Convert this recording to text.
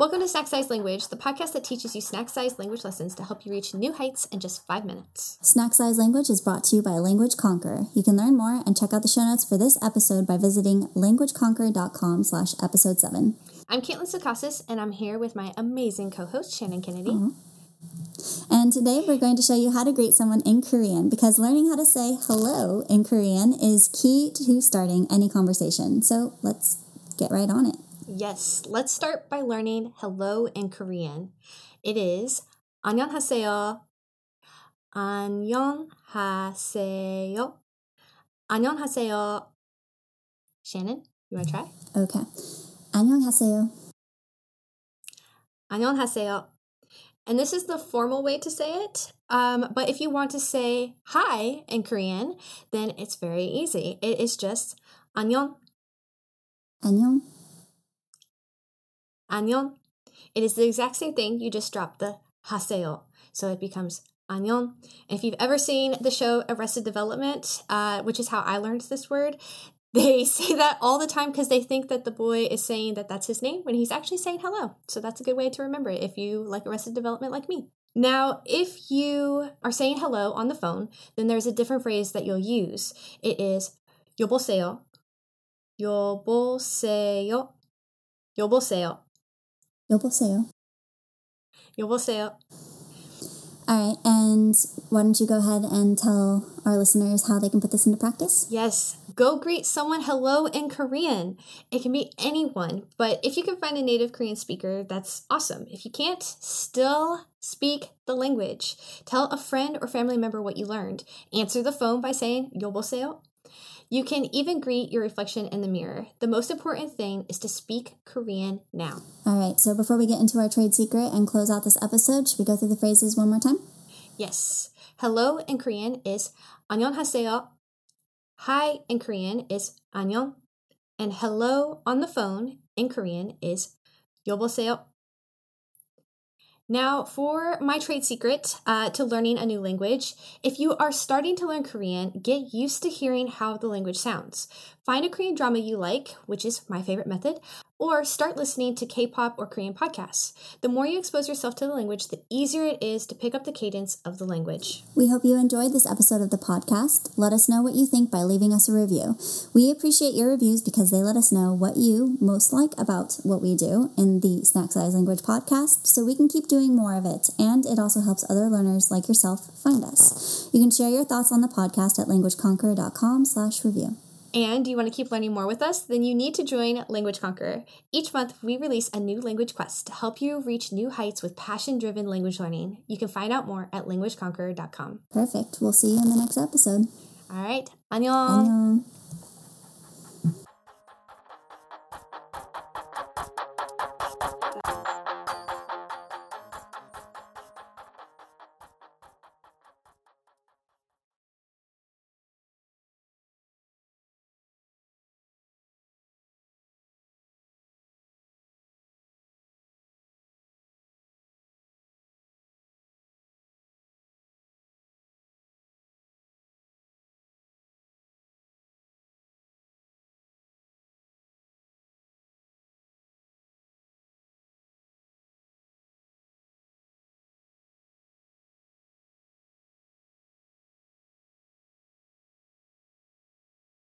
Welcome to Snack Size Language, the podcast that teaches you snack size language lessons to help you reach new heights in just five minutes. Snack Size Language is brought to you by Language Conqueror. You can learn more and check out the show notes for this episode by visiting languageconqueror.com slash episode 7. I'm Caitlin Sakasis, and I'm here with my amazing co host, Shannon Kennedy. Uh-huh. And today we're going to show you how to greet someone in Korean because learning how to say hello in Korean is key to starting any conversation. So let's get right on it. Yes, let's start by learning hello in Korean. It is 안녕하세요. 안녕하세요. 안녕하세요. Shannon, you want to try? Okay. 안녕하세요. 안녕하세요. And this is the formal way to say it. Um, but if you want to say hi in Korean, then it's very easy. It is just 안녕, 안녕. 안녕. It is the exact same thing. You just drop the 하세요. So it becomes 안녕. And if you've ever seen the show Arrested Development, uh, which is how I learned this word, they say that all the time because they think that the boy is saying that that's his name when he's actually saying hello. So that's a good way to remember it if you like Arrested Development like me. Now, if you are saying hello on the phone, then there's a different phrase that you'll use. It is 여보세요. 여보세요. 여보세요. 여보세요. 여보세요. All right, and why don't you go ahead and tell our listeners how they can put this into practice? Yes, go greet someone hello in Korean. It can be anyone, but if you can find a native Korean speaker, that's awesome. If you can't, still speak the language. Tell a friend or family member what you learned. Answer the phone by saying 여보세요. You can even greet your reflection in the mirror. The most important thing is to speak Korean now. All right, so before we get into our trade secret and close out this episode, should we go through the phrases one more time? Yes. Hello in Korean is 안녕하세요. Hi in Korean is 안녕. And hello on the phone in Korean is 여보세요. Now, for my trade secret uh, to learning a new language, if you are starting to learn Korean, get used to hearing how the language sounds. Find a Korean drama you like, which is my favorite method, or start listening to K pop or Korean podcasts. The more you expose yourself to the language, the easier it is to pick up the cadence of the language. We hope you enjoyed this episode of the podcast. Let us know what you think by leaving us a review. We appreciate your reviews because they let us know what you most like about what we do in the Snack Size Language podcast so we can keep doing more of it. And it also helps other learners like yourself find us. You can share your thoughts on the podcast at languageconqueror.com slash review. And you want to keep learning more with us? Then you need to join Language Conqueror. Each month, we release a new language quest to help you reach new heights with passion driven language learning. You can find out more at languageconqueror.com. Perfect. We'll see you in the next episode. All right. Annyeong. Annyeong.